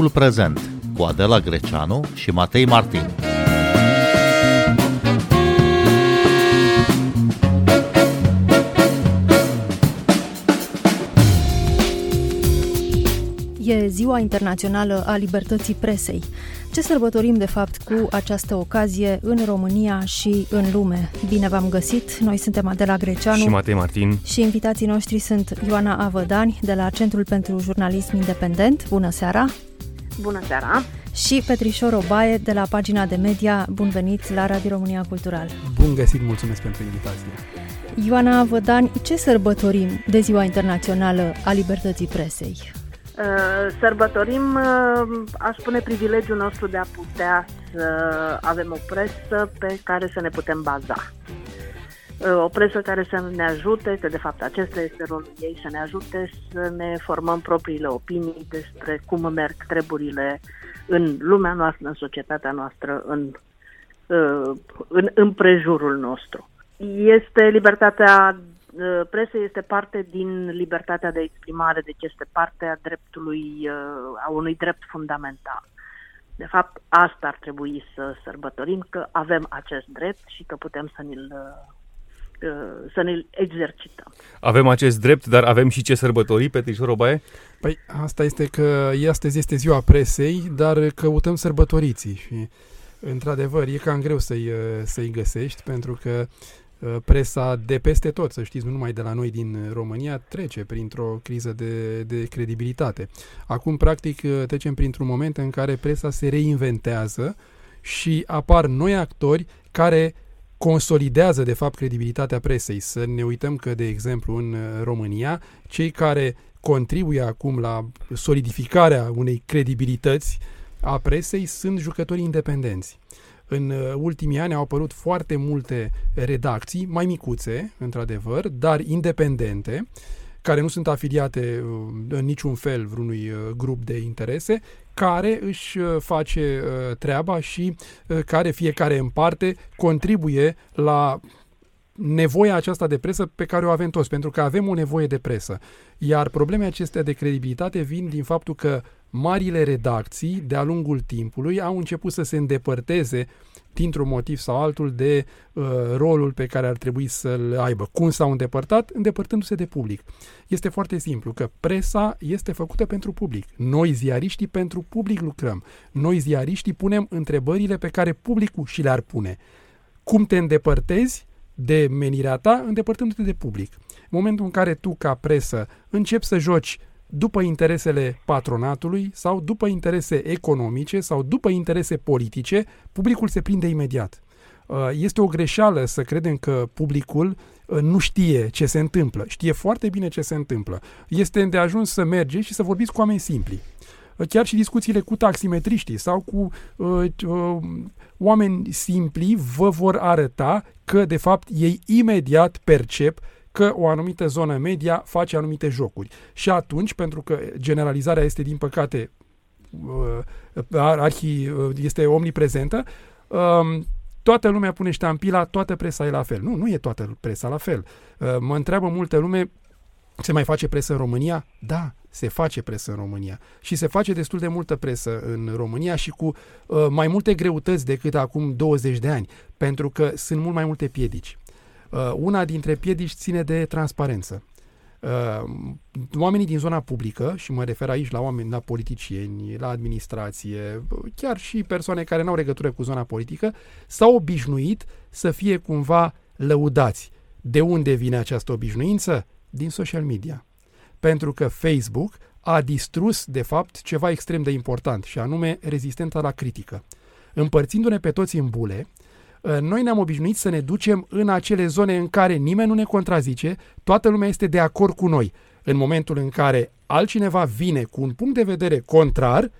Timpul prezent cu Adela Greceanu și Matei Martin. E Ziua Internațională a Libertății Presei. Ce sărbătorim de fapt cu această ocazie în România și în lume? Bine v-am găsit! Noi suntem Adela Greceanu și Matei Martin și invitații noștri sunt Ioana Avădani de la Centrul pentru Jurnalism Independent. Bună seara! Bună seara! Și Petrișor Obaie de la pagina de media. Bun venit la Radio România Cultural! Bun găsit! Mulțumesc pentru invitație! Ioana Avădani, ce sărbătorim de Ziua Internațională a Libertății Presei? Uh, sărbătorim, uh, aș spune, privilegiul nostru de a putea să avem o presă pe care să ne putem baza. Uh, o presă care să ne ajute, că de fapt acesta este rolul ei, să ne ajute să ne formăm propriile opinii despre cum merg treburile în lumea noastră, în societatea noastră, în, în împrejurul nostru. Este libertatea Uh, presă este parte din libertatea de exprimare, deci este parte a dreptului, uh, a unui drept fundamental. De fapt, asta ar trebui să sărbătorim, că avem acest drept și că putem să ne-l uh, să ne exercităm. Avem acest drept, dar avem și ce sărbători, Petrișor Obaie? Păi asta este că astăzi este ziua presei, dar căutăm sărbătoriții și într-adevăr e cam greu să-i, să-i găsești pentru că Uh, presa de peste tot, să știți, nu numai de la noi din România, trece printr-o criză de, de credibilitate. Acum, practic, uh, trecem printr-un moment în care presa se reinventează și apar noi actori care consolidează, de fapt, credibilitatea presei. Să ne uităm că, de exemplu, în uh, România, cei care contribuie acum la solidificarea unei credibilități a presei sunt jucătorii independenți. În uh, ultimii ani au apărut foarte multe redacții, mai micuțe, într-adevăr, dar independente, care nu sunt afiliate uh, în niciun fel vreunui uh, grup de interese, care își face treaba și care fiecare în parte contribuie la nevoia aceasta de presă pe care o avem toți, pentru că avem o nevoie de presă. Iar problemele acestea de credibilitate vin din faptul că marile redacții, de-a lungul timpului, au început să se îndepărteze dintr-un motiv sau altul de uh, rolul pe care ar trebui să-l aibă. Cum s-au îndepărtat? Îndepărtându-se de public. Este foarte simplu, că presa este făcută pentru public. Noi, ziariștii, pentru public lucrăm. Noi, ziariștii, punem întrebările pe care publicul și le-ar pune. Cum te îndepărtezi de menirea ta, îndepărtându-te de public. În momentul în care tu, ca presă, începi să joci după interesele patronatului sau după interese economice sau după interese politice, publicul se prinde imediat. Uh, este o greșeală să credem că publicul uh, nu știe ce se întâmplă. Știe foarte bine ce se întâmplă. Este de ajuns să mergeți și să vorbiți cu oameni simpli. Uh, chiar și discuțiile cu taximetriștii sau cu uh, uh, oameni simpli vă vor arăta că, de fapt, ei imediat percep că o anumită zonă media face anumite jocuri. Și atunci, pentru că generalizarea este, din păcate, uh, arhi, uh, este omniprezentă, um, toată lumea pune ștampila, toată presa e la fel. Nu, nu e toată presa la fel. Uh, mă întreabă multă lume, se mai face presă în România? Da, se face presă în România. Și se face destul de multă presă în România și cu uh, mai multe greutăți decât acum 20 de ani, pentru că sunt mult mai multe piedici. Uh, una dintre piedici ține de transparență. Uh, oamenii din zona publică, și mă refer aici la oameni, la politicieni, la administrație, chiar și persoane care nu au legătură cu zona politică, s-au obișnuit să fie cumva lăudați. De unde vine această obișnuință? Din social media. Pentru că Facebook a distrus, de fapt, ceva extrem de important, și anume rezistența la critică. Împărțindu-ne pe toți în bule, Uh, noi ne-am obișnuit să ne ducem în acele zone în care nimeni nu ne contrazice, toată lumea este de acord cu noi. În momentul în care altcineva vine cu un punct de vedere contrar,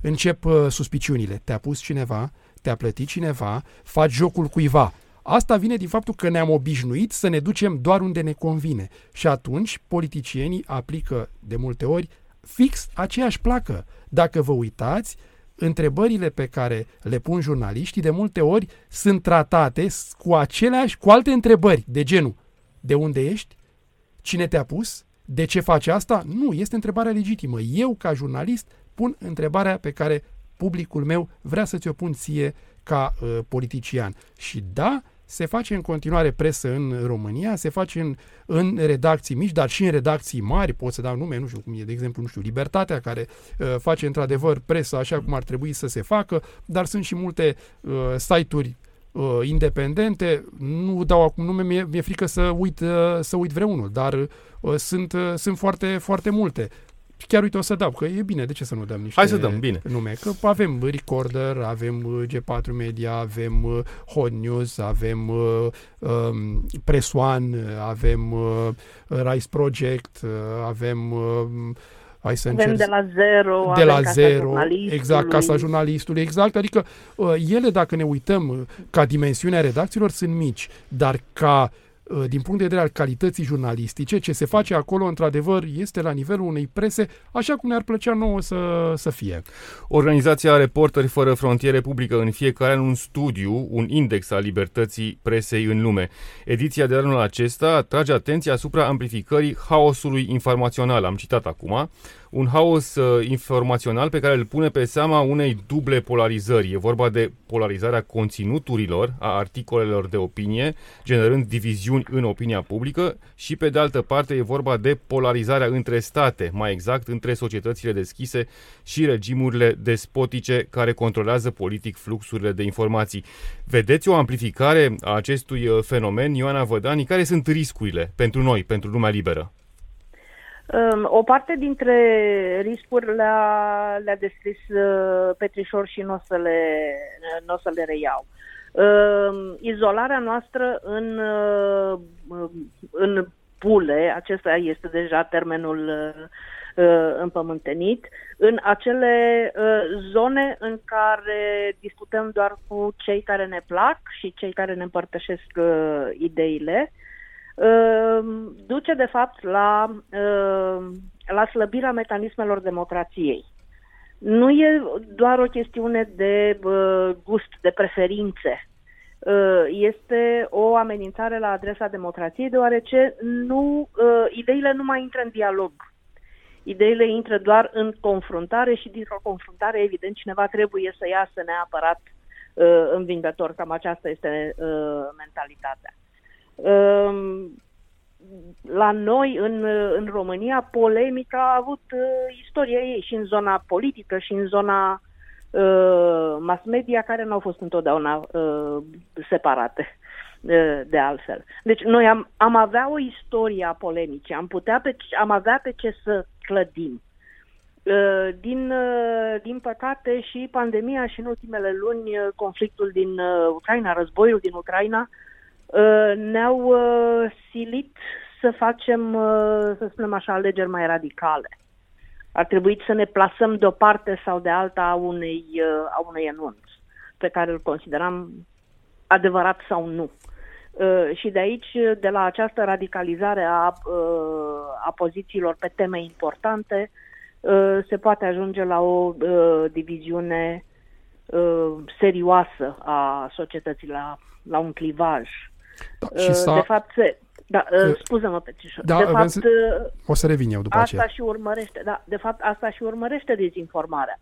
încep uh, suspiciunile. Te-a pus cineva, te-a plătit cineva, faci jocul cuiva. Asta vine din faptul că ne-am obișnuit să ne ducem doar unde ne convine. Și atunci politicienii aplică de multe ori fix aceeași placă. Dacă vă uitați, întrebările pe care le pun jurnaliștii de multe ori sunt tratate cu aceleași, cu alte întrebări de genul de unde ești, cine te-a pus, de ce faci asta? Nu, este întrebarea legitimă. Eu, ca jurnalist, pun întrebarea pe care publicul meu vrea să ți-o pun ție ca uh, politician. Și da, se face în continuare presă în România, se face în, în redacții mici, dar și în redacții mari, pot să dau nume, nu știu cum e, de exemplu, nu știu, Libertatea, care uh, face într-adevăr presă așa cum ar trebui să se facă, dar sunt și multe uh, site-uri uh, independente, nu dau acum nume, mi-e, mi-e frică să uit, uh, să uit vreunul, dar uh, sunt, uh, sunt foarte, foarte multe chiar uite o să dau, că e bine, de ce să nu dăm niște Hai să dăm, bine. nume? Că avem Recorder, avem uh, G4 Media, avem uh, Hot News, avem uh, um, Press One, avem uh, Rise Project, uh, avem uh, hai să Avem încerc, de la zero, de avem la Casa zero, Jurnalistului. exact, Casa Jurnalistului, exact, adică uh, ele, dacă ne uităm uh, ca dimensiunea redacțiilor, sunt mici, dar ca uh, din punct de vedere al calității jurnalistice, ce se face acolo, într-adevăr, este la nivelul unei prese, așa cum ne-ar plăcea nouă să, să fie. Organizația Reporteri Fără Frontiere publică în fiecare an un studiu, un index al libertății presei în lume. Ediția de anul acesta atrage atenția asupra amplificării haosului informațional. Am citat acum. Un haos uh, informațional pe care îl pune pe seama unei duble polarizări. E vorba de polarizarea conținuturilor a articolelor de opinie, generând diviziuni în opinia publică și pe de altă parte e vorba de polarizarea între state, mai exact între societățile deschise și regimurile despotice care controlează politic fluxurile de informații. Vedeți o amplificare a acestui uh, fenomen, Ioana Vădani? Care sunt riscurile pentru noi, pentru lumea liberă? Um, O parte dintre riscuri le-a, le-a descris uh, Petrișor și nu o să le, n-o să le reiau. Um, Izolarea noastră în, uh, în bule, acesta este deja termenul uh, uh, împământenit, în acele uh, zone în care discutăm doar cu cei care ne plac și cei care ne împărtășesc uh, ideile, uh, duce de fapt la, uh, la slăbirea mecanismelor democrației. Nu e doar o chestiune de uh, gust, de preferințe. Uh, Este o amenințare la adresa democrației, deoarece nu, uh, ideile nu mai intră în dialog. Ideile intră doar în confruntare și dintr-o confruntare, evident, cineva trebuie să iasă neapărat uh, învingător. Cam aceasta este uh, mentalitatea. Um, la noi, în, în România, polemica a avut uh, istoria ei și în zona politică și în zona uh, mass media, care nu au fost întotdeauna uh, separate uh, de altfel. Deci noi am, am avea o istorie a polemicii, am, putea pe, am avea pe ce să clădim. Uh, Din, uh, din păcate și pandemia și în ultimele luni uh, conflictul din uh, Ucraina, războiul din Ucraina, uh, ne-au uh, silit să facem, uh, să spunem așa, alegeri mai radicale. Ar trebui să ne plasăm de o parte sau de alta a unei, uh, a unui enunț pe care îl consideram adevărat sau nu. Uh, și de aici, de la această radicalizare a, uh, a pozițiilor pe teme importante, uh, se poate ajunge la o uh, diviziune uh, serioasă a societății, la, la un clivaj. Da, și Uh, s-a, De fapt, se, da, uh, Uh, scuză-mă, Petrișor. da, de vreau fapt, să- uh, o să revin eu după asta aceea. și urmărește, da, de fapt asta și urmărește dezinformarea.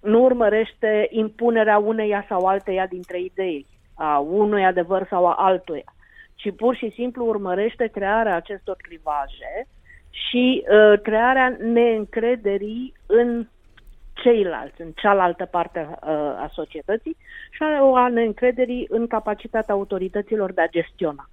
Nu urmărește impunerea uneia sau alteia dintre idei, a unui adevăr sau a altuia, ci pur și simplu urmărește crearea acestor clivaje și uh, crearea neîncrederii în ceilalți, în cealaltă parte uh, a societății și a, o a neîncrederii în capacitatea autorităților de a gestiona.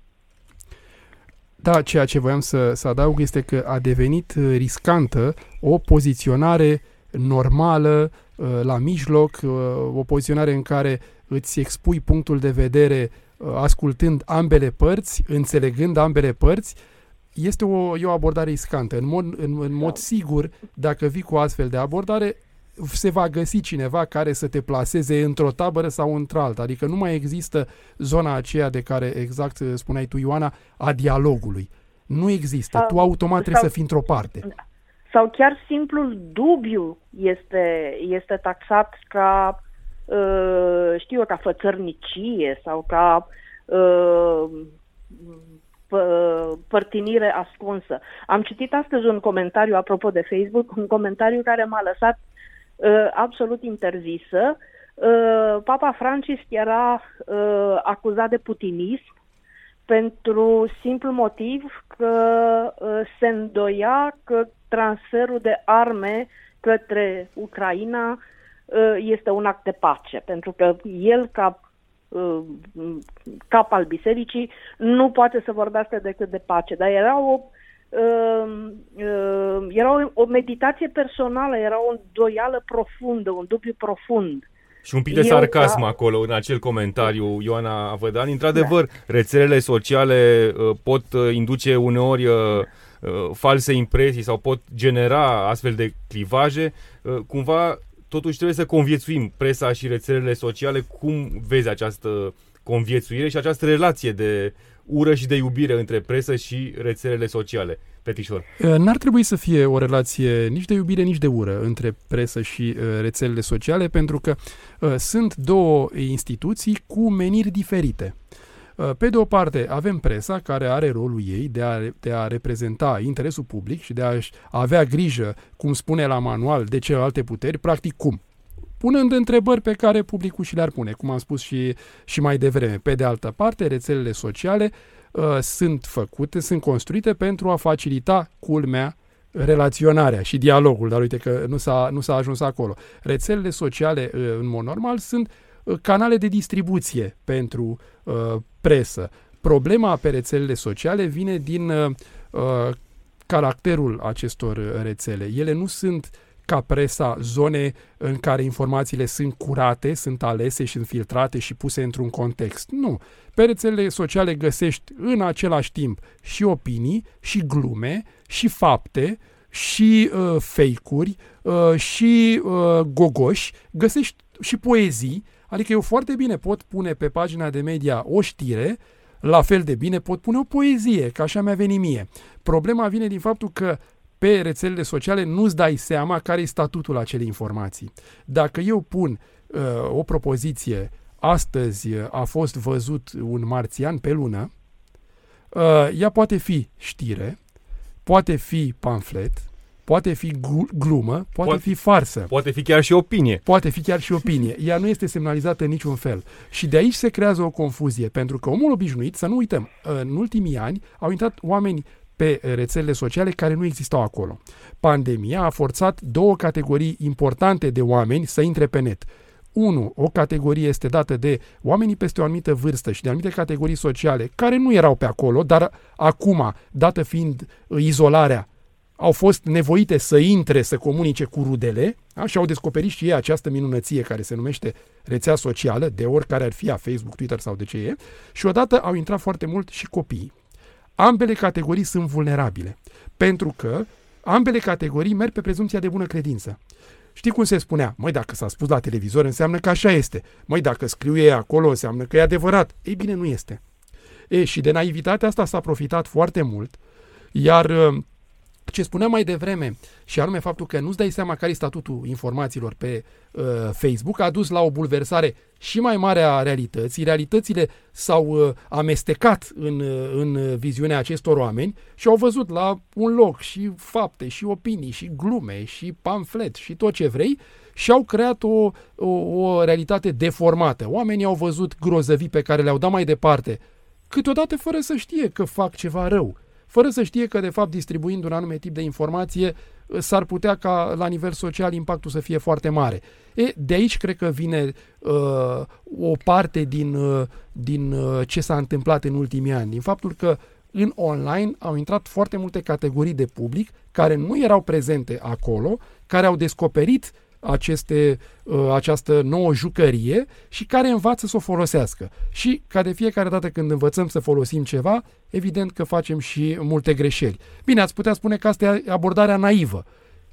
Da, ceea ce voiam să, să adaug este că a devenit uh, riscantă o poziționare normală, uh, la mijloc, uh, o poziționare în care îți expui punctul de vedere uh, ascultând ambele părți, înțelegând ambele părți, este o, e o abordare riscantă. În mod, în, în mod sigur, dacă vii cu o astfel de abordare, se va găsi cineva care să te plaseze într-o tabără sau într-alta. Adică nu mai există zona aceea de care exact uh, spuneai tu, Ioana, a dialogului. Nu există. Sau- tu automat trebuie sau- să fii într-o parte. sau chiar simplul dubiu este, este taxat ca, uh, știu eu, ca fățărnicie sau ca uh, pă- părtinire ascunsă. Am citit astăzi un comentariu, apropo de Facebook, un comentariu care m-a lăsat absolut interzisă. Papa Francis era acuzat de putinism pentru simplu motiv că se îndoia că transferul de arme către Ucraina este un act de pace, pentru că el, ca cap al bisericii, nu poate să vorbească decât de pace. Dar era o, uh, uh, era o, o meditație personală, era o îndoială profundă, un dubiu profund. Și un pic de sarcasm ca... acolo, în acel comentariu, Ioana Avădan. Într-adevăr, da. rețelele sociale uh, pot uh, induce uneori uh, uh, false impresii sau pot genera astfel de clivaje. Uh, cumva totuși trebuie să conviețuim presa și rețelele sociale. Cum vezi această conviețuire și această relație de ură și de iubire între presă și rețelele sociale? Petișor. N-ar trebui să fie o relație nici de iubire, nici de ură între presă și uh, rețelele sociale, pentru că uh, sunt două instituții cu meniri diferite. Uh, pe de o parte, avem presa, care are rolul ei de a, de a reprezenta interesul public și de a avea grijă, cum spune la manual, de celelalte puteri, practic cum? Punând întrebări pe care publicul și le-ar pune, cum am spus și, și mai devreme. Pe de altă parte, rețelele sociale uh, sunt făcute, sunt construite pentru a facilita culmea relaționarea și dialogul, dar uite că nu s-a, nu s-a ajuns acolo. Rețelele sociale, uh, în mod normal, sunt uh, canale de distribuție pentru uh, presă. Problema pe rețelele sociale vine din uh, uh caracterul acestor rețele. Ele nu sunt ca presa zone în care informațiile sunt curate, sunt alese și sunt filtrate și puse într-un context. Nu. Pe rețelele sociale găsești în același timp și opinii, și glume, și fapte, și uh, fake-uri, uh, și uh, gogoși, găsești și poezii, adică eu foarte bine pot pune pe pagina de media o știre, la fel de bine pot pune o poezie, ca așa mi-a venit mie. Problema vine din faptul că pe rețelele sociale nu-ți dai seama care e statutul acelei informații. Dacă eu pun uh, o propoziție, astăzi a fost văzut un marțian pe lună, uh, ea poate fi știre, poate fi pamflet, poate fi glumă, poate, poate fi farsă. Poate fi chiar și opinie. Poate fi chiar și opinie. Ea nu este semnalizată în niciun fel. Și de aici se creează o confuzie, pentru că omul obișnuit, să nu uităm, în ultimii ani au intrat oameni pe rețelele sociale care nu existau acolo. Pandemia a forțat două categorii importante de oameni să intre pe net. 1. O categorie este dată de oamenii peste o anumită vârstă și de anumite categorii sociale care nu erau pe acolo, dar acum, dată fiind izolarea, au fost nevoite să intre să comunice cu rudele da? și au descoperit și ei această minunăție care se numește rețea socială, de oricare ar fi a Facebook, Twitter sau de ce e, și odată au intrat foarte mult și copiii. Ambele categorii sunt vulnerabile, pentru că ambele categorii merg pe prezumția de bună credință. Știi cum se spunea? Măi, dacă s-a spus la televizor, înseamnă că așa este. Măi, dacă scriu ei acolo, înseamnă că e adevărat. Ei bine, nu este. E, și de naivitatea asta s-a profitat foarte mult, iar ce spuneam mai devreme, și anume faptul că nu-ți dai seama care e statutul informațiilor pe uh, Facebook, a dus la o bulversare și mai mare a realității. Realitățile s-au uh, amestecat în, uh, în viziunea acestor oameni și au văzut la un loc și fapte, și opinii, și glume, și pamflet, și tot ce vrei, și au creat o, o, o realitate deformată. Oamenii au văzut grozăvii pe care le-au dat mai departe, câteodată fără să știe că fac ceva rău fără să știe că, de fapt, distribuind un anume tip de informație, s-ar putea ca, la nivel social, impactul să fie foarte mare. E, de aici cred că vine uh, o parte din, uh, din uh, ce s-a întâmplat în ultimii ani, din faptul că în online au intrat foarte multe categorii de public care nu erau prezente acolo, care au descoperit uh, aceste, uh, această nouă jucărie și care învață să o folosească. Și ca de fiecare dată când învățăm să folosim ceva, evident că facem și multe greșeli. Bine, ați putea spune că asta e abordarea naivă.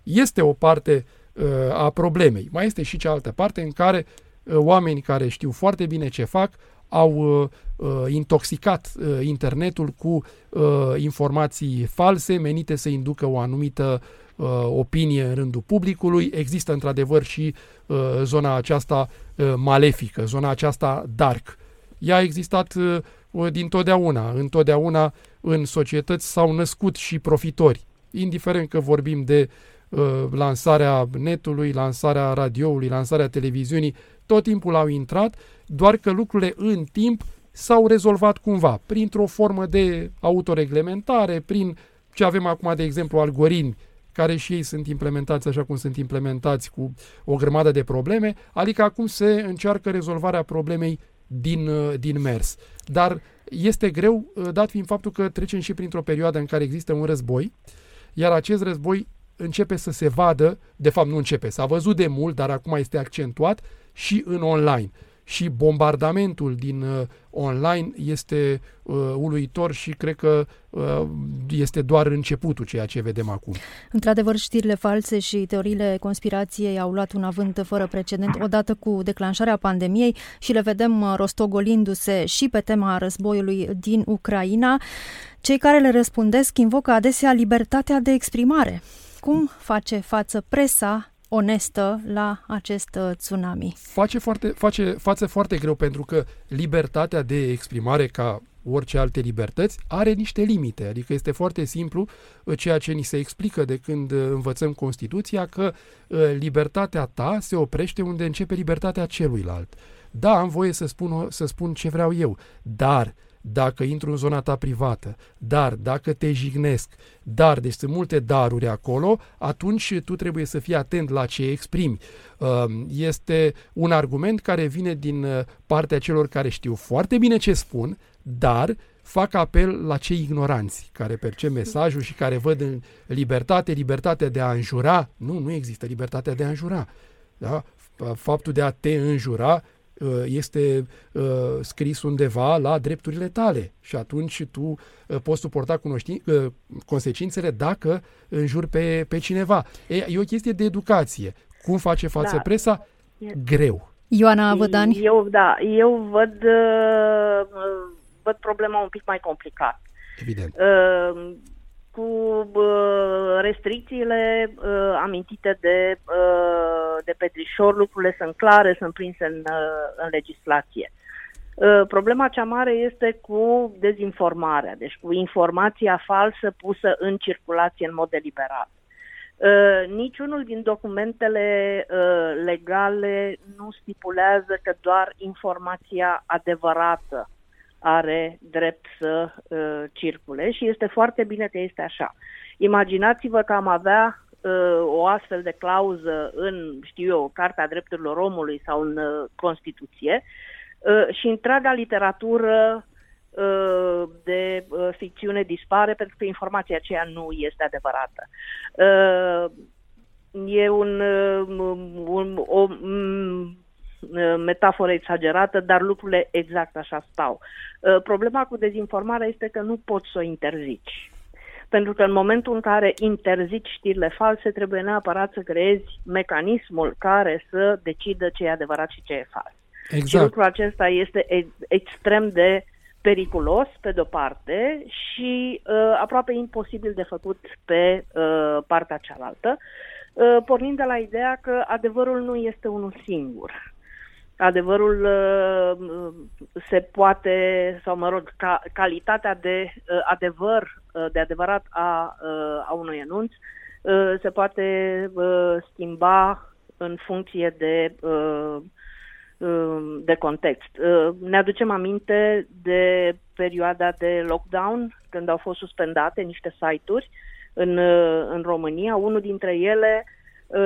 Este o parte uh, a problemei. Mai este și cealaltă parte în care uh, oameni care știu foarte bine ce fac au uh, uh intoxicat uh, internetul cu uh, informații false menite să inducă o anumită uh, opinie în rândul publicului. Există într-adevăr și uh, zona aceasta uh, malefică, zona aceasta dark. Ea a existat uh, din totdeauna. Întotdeauna în societăți s-au născut și profitori, indiferent că vorbim de uh, lansarea netului, lansarea radioului, lansarea televiziunii, tot timpul au intrat, doar că lucrurile în timp s-au rezolvat cumva, printr-o formă de autoreglementare, prin ce avem acum, de exemplu, algoritmi care și ei sunt implementați așa cum sunt implementați cu o grămadă de probleme, adică acum se încearcă rezolvarea problemei din, uh, din mers. Dar este greu, uh, dat fiind faptul că trecem și printr-o perioadă în care există un război, iar acest război începe să se vadă, de fapt nu începe, s-a văzut de mult, dar acum este accentuat și în online și bombardamentul din uh, online este uh, uluitor și cred că uh, este doar începutul ceea ce vedem acum. Într-adevăr, știrile false și teoriile conspirației au luat un avânt fără precedent odată cu declanșarea pandemiei și le vedem uh, rostogolindu-se și pe tema războiului din Ucraina. Cei care le răspundesc invocă adesea libertatea de exprimare. Cum face față presa onestă la acest uh, tsunami. Face, foarte, face față foarte greu pentru că libertatea de exprimare ca orice alte libertăți, are niște limite. Adică este foarte simplu uh, ceea ce ni se explică de când uh, învățăm Constituția, că libertatea ta se oprește unde începe libertatea celuilalt. Da, am voie să spun, să spun ce vreau eu, dar dacă intru în zona ta privată, dar dacă te jignesc, dar, deci sunt multe daruri acolo, atunci tu trebuie să fii atent la ce exprimi. Um, este un argument care vine din uh, partea celor care știu foarte bine ce spun, dar fac apel la cei ignoranți care percep mesajul și care văd în libertate, libertatea de a înjura. Nu, nu există libertatea de a înjura. Da? Faptul de a te înjura Uh, este uh, scris undeva la drepturile tale și atunci tu uh, poți suporta cunoști, consecințele dacă înjuri pe, pe cineva. E, e o chestie de educație. Cum face față da. presa? Greu. Ioana Vădani? Eu, da, eu văd, văd problema un pic mai complicat. Evident. Uh, cu uh, restricțiile uh, amintite de, uh, de Petrișor, lucrurile sunt clare, sunt prinse în, uh, în legislație. Uh, problema cea mare este cu dezinformarea, deci cu informația falsă pusă în circulație în mod deliberat. Uh, niciunul din documentele uh, legale nu stipulează că doar informația adevărată are drept să uh, circule și este foarte bine că este așa. Imaginați-vă că am avea uh, o astfel de clauză în, știu eu, Carta Drepturilor Omului sau în uh, Constituție uh, și întreaga literatură uh, de uh, ficțiune dispare pentru că informația aceea nu este adevărată. Uh, e un, uh, un, o, Uh, metaforă exagerată, dar lucrurile exact așa stau. Uh, problema cu dezinformarea este că nu poți să o interzici. Pentru că în momentul în care interzici știrile false, trebuie neapărat să creezi mecanismul care să decidă ce e adevărat și ce e fals. Exact. Și lucrul acesta este extrem de periculos, pe de-o parte, și uh, aproape imposibil de făcut pe uh, partea cealaltă, uh, pornind de la ideea că adevărul nu este unul singur adevărul uh, se poate, sau mă rog, ca, calitatea de uh, adevăr, uh, de adevărat a, a unui enunț, se poate schimba în funcție de, de context. Ne aducem aminte de perioada de lockdown, când au fost suspendate niște site-uri în, în România. Unul dintre ele Uh,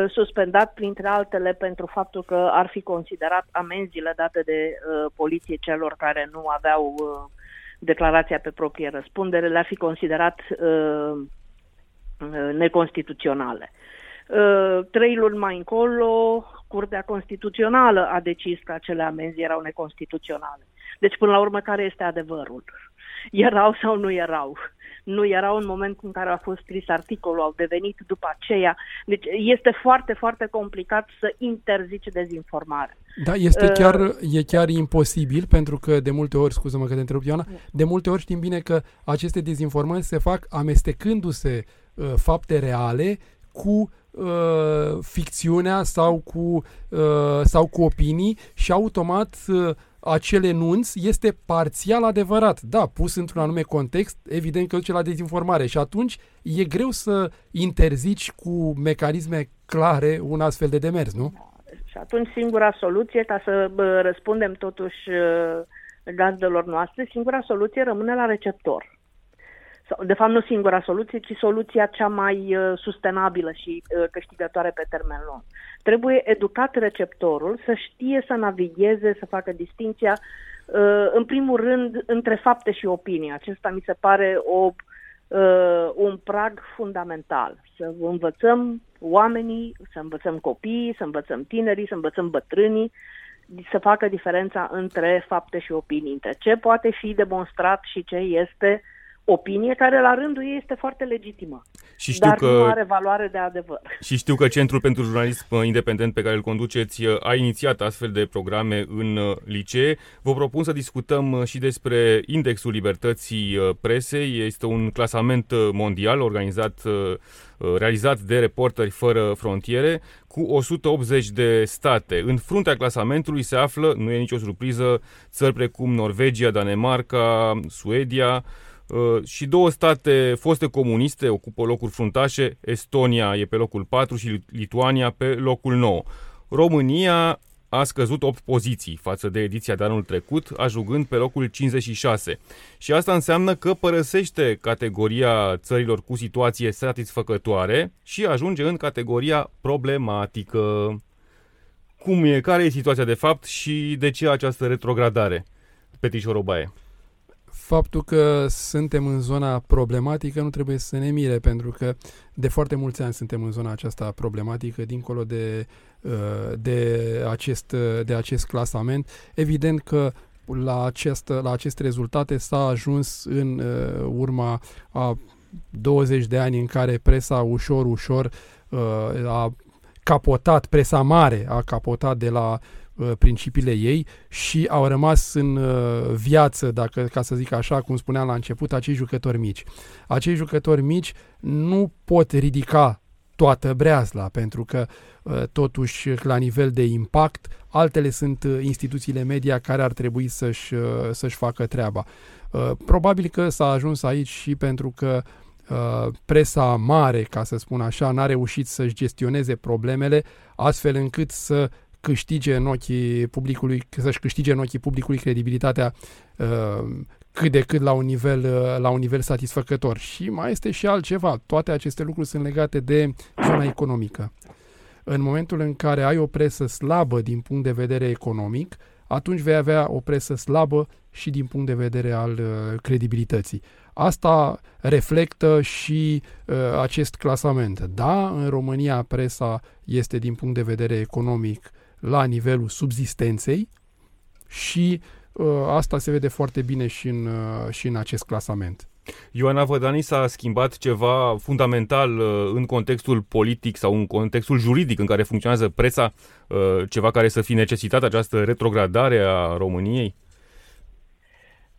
suspendat printre altele pentru faptul că ar fi considerat amenziile date de uh, poliție celor care nu aveau uh, declarația pe proprie răspundere, le-ar fi considerat uh, uh, neconstituționale. Uh, trei luni mai încolo, Curtea Constituțională a decis că acele amenzi erau neconstituționale. Deci, până la urmă, care este adevărul? Erau sau nu erau? Nu erau în momentul în care a fost scris articolul, au devenit după aceea. Deci este foarte, foarte complicat să interzici dezinformare. Da, este uh, chiar, e chiar imposibil, pentru că de multe ori, scuză-mă că te întrerup, Ioana, de multe ori știm bine că aceste dezinformări se fac amestecându-se uh, fapte reale cu uh, ficțiunea sau cu, uh, sau cu opinii și automat uh, acel enunț este parțial adevărat. Da, pus într-un anume context, evident că duce la dezinformare și atunci e greu să interzici cu mecanisme clare un astfel de demers, nu? Și atunci singura soluție, ca să răspundem totuși uh, gazdelor noastre, singura soluție rămâne la receptor de fapt nu singura soluție, ci soluția cea mai uh, sustenabilă și uh, câștigătoare pe termen lung. Trebuie educat receptorul să știe să navigheze, să facă distinția, uh, în primul rând, între fapte și opinii. Acesta mi se pare o, un prag fundamental. Să învățăm oamenii, să învățăm copiii, să învățăm tinerii, să învățăm bătrânii, să facă diferența între fapte și opinii, între ce poate fi demonstrat și ce este uh, opinie care la rândul ei este foarte legitimă. Și știu dar că, nu are valoare de adevăr. Și știu că Centrul pentru Jurnalism Independent pe care îl conduceți uh, a inițiat astfel de programe în uh, licee. Vă propun să discutăm uh, și despre Indexul Libertății Presei. Este un clasament mondial organizat realizat de Reporteri Fără Frontiere, cu 180 de state. În fruntea clasamentului se află, nu e nicio surpriză, țări precum Norvegia, Danemarca, Suedia, Uh, și două state foste comuniste ocupă locuri fruntașe, Estonia e pe locul 4 și Lituania pe locul 9. România a scăzut 8 poziții față de ediția de anul trecut, ajungând pe locul 56. Și asta înseamnă că părăsește categoria țărilor cu situație satisfăcătoare și ajunge în categoria problematică. Cum e? Care e situația de fapt și de ce această retrogradare? Petișorobaie faptul că suntem în zona problematică nu trebuie să ne mire, pentru că de foarte mulți ani suntem în zona aceasta problematică, dincolo de, uh, de, acest, de acest clasament. Evident că la, acest, la aceste rezultate s-a ajuns în uh, urma a 20 de ani în care presa ușor, ușor uh, a capotat, presa mare a capotat de la Uh, principiile ei și au rămas în uh, viață, dacă, ca să zic așa, cum spuneam la început, acei jucători mici. Acei jucători mici nu pot ridica toată breazla, pentru că uh, totuși la nivel de impact, altele sunt instituțiile media care ar trebui să-și, să-și facă treaba. Probabil că s-a ajuns aici și pentru că presa mare, ca să spun așa, n-a reușit să-și gestioneze problemele astfel încât să câștige în ochii publicului, să-și câștige în ochii publicului credibilitatea uh, cât de cât la un, nivel, uh, la un nivel satisfăcător. Și mai este și altceva. Toate aceste lucruri sunt legate de zona economică. În momentul în care ai o presă slabă din punct de vedere economic, atunci vei avea o presă slabă și din punct de vedere al uh, credibilității. Asta reflectă și uh, acest clasament. Da, în România presa este din punct de vedere economic la nivelul subzistenței și uh, asta se vede foarte bine și în, uh, și în acest clasament. Ioana Vădani s-a schimbat ceva fundamental uh, în contextul politic sau în contextul juridic în care funcționează presa, uh, ceva care să fi necesitat această retrogradare a României?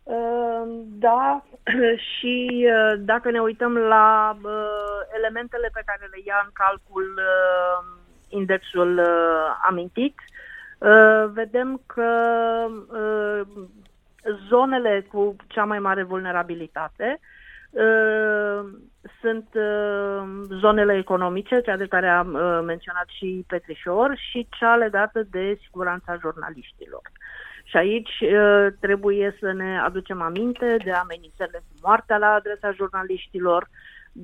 Uh, da, și uh, dacă ne uităm la uh, elementele pe care le ia în calcul indexul uh, amintit, uh, vedem că uh, zonele cu cea mai mare vulnerabilitate uh, sunt uh, zonele economice, cea de care am uh, menționat și Petrișor, și cea legată de siguranța jurnaliștilor. Și aici uh, trebuie să ne aducem aminte de amenințările cu moartea la adresa jurnaliștilor,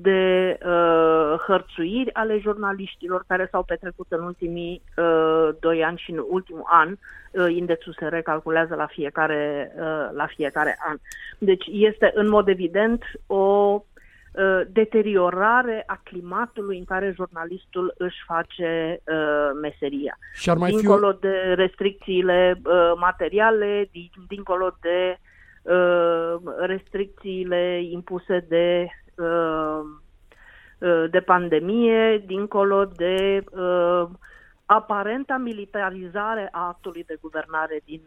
de uh, hărțuiri ale jurnaliștilor care s-au petrecut în ultimii uh, doi ani și în ultimul an. Uh, indexul se recalculează la fiecare, uh, la fiecare an. Deci este în mod evident o uh, deteriorare a climatului în care jurnalistul își face uh, meseria. Și ar mai dincolo fi... de restricțiile uh, materiale, din, dincolo de uh, restricțiile impuse de Uh, uh, de pandemie, dincolo de uh, aparenta militarizare a actului de guvernare din,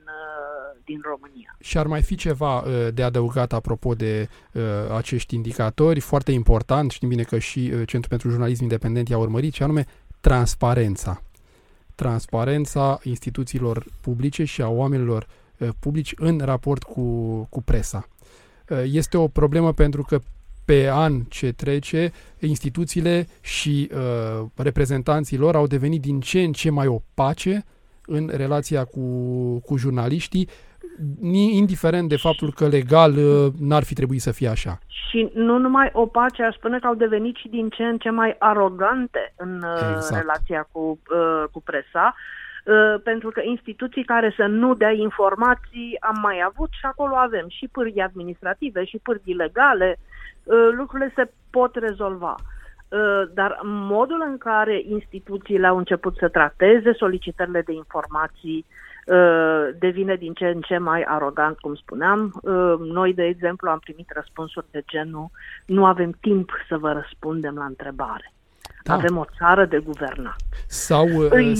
din România. Și ar mai fi ceva de adăugat apropo de acești indicatori, foarte important, știm bine că și Centrul pentru Jurnalism Independent i-a urmărit, și anume transparența. Transparența instituțiilor publice și a oamenilor publici în raport cu, cu presa. Este o problemă pentru că pe an ce trece, instituțiile și uh, reprezentanții lor au devenit din ce în ce mai opace în relația cu, cu jurnaliștii, indiferent de faptul că legal uh, n-ar fi trebuit să fie așa. Și nu numai opace, aș spune că au devenit și din ce în ce mai arogante în uh, exact. relația cu, uh, cu presa, uh, pentru că instituții care să nu dea informații am mai avut și acolo avem și pârghii administrative și pârghii legale, Uh, lucrurile se pot rezolva. Uh, dar modul în care instituțiile au început să trateze solicitările de informații uh, devine din ce în ce mai arogant, cum spuneam. Noi, de exemplu, am primit răspunsuri de genul nu avem timp să vă răspundem la întrebare. Da. Avem o țară de guvernat. Sau,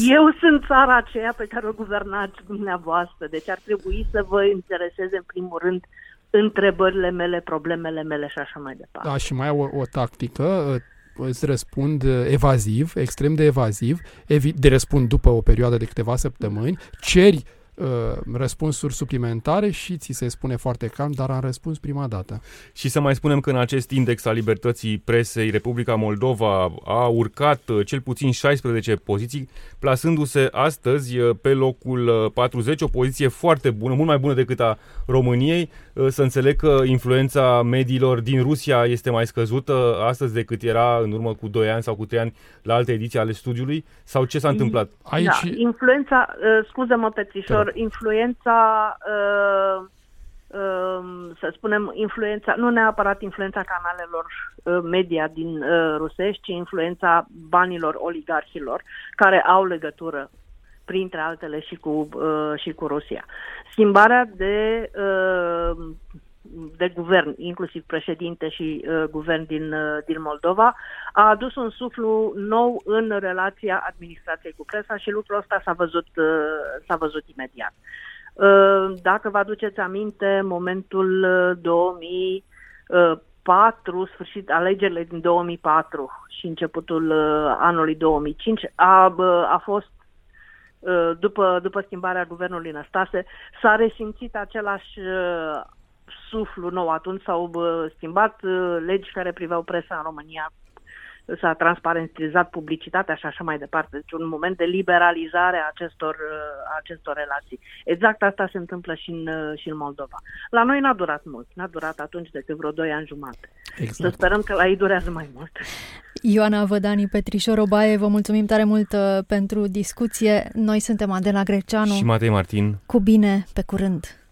Eu sunt țara aceea pe care o guvernați dumneavoastră, deci ar trebui să vă intereseze în primul rând întrebările mele, problemele mele și așa mai departe. Da, și mai au o, o tactică, uh, îți răspund uh, evaziv, extrem de evaziv, evi- de răspund după o perioadă de câteva săptămâni, ceri Uh, răspunsuri suplimentare și ți se spune foarte calm, dar am răspuns prima dată. Și să mai spunem că în acest index al libertății presei, Republica Moldova a urcat uh, cel puțin 16 poziții, plasându-se astăzi uh, pe locul 40, o poziție foarte bună, mult mai bună decât a României. Să înțeleg că influența mediilor din Rusia este mai scăzută astăzi decât era în urmă cu 2 ani sau cu 3 ani la alte ediții ale studiului? Sau ce s-a întâmplat? Aici... Da, influența, scuză-mă, Petrișor, influența, uh, uh, să spunem, influența, nu neapărat influența canalelor uh, media din uh, rusești, ci influența banilor oligarhilor care au legătură printre altele și cu, uh, și cu Rusia. Schimbarea de uh, de guvern, inclusiv președinte și uh, guvern din, uh, din Moldova, a adus un suflu nou în relația administrației cu presa și lucrul ăsta s-a văzut, uh, s-a văzut imediat. Uh, dacă vă aduceți aminte, momentul 2004, uh, sfârșit alegerile din 2004 și începutul uh, anului 2005, a, a fost după, după schimbarea guvernului Năstase, s-a resimțit același suflu nou. Atunci s-au schimbat uh, legi care priveau presa în România, s-a transparentizat publicitatea și așa mai departe. Deci un moment de liberalizare a acestor, uh, acestor relații. Exact asta se întâmplă și în, uh, și în Moldova. La noi n-a durat mult, n-a durat atunci decât vreo 2 ani jumate. Exact. Să sperăm că la ei durează mai mult. Ioana Vădani, Petrișor Obaie, vă mulțumim tare mult pentru discuție. Noi suntem Adela Greceanu. Și Matei Martin. Cu bine, pe curând!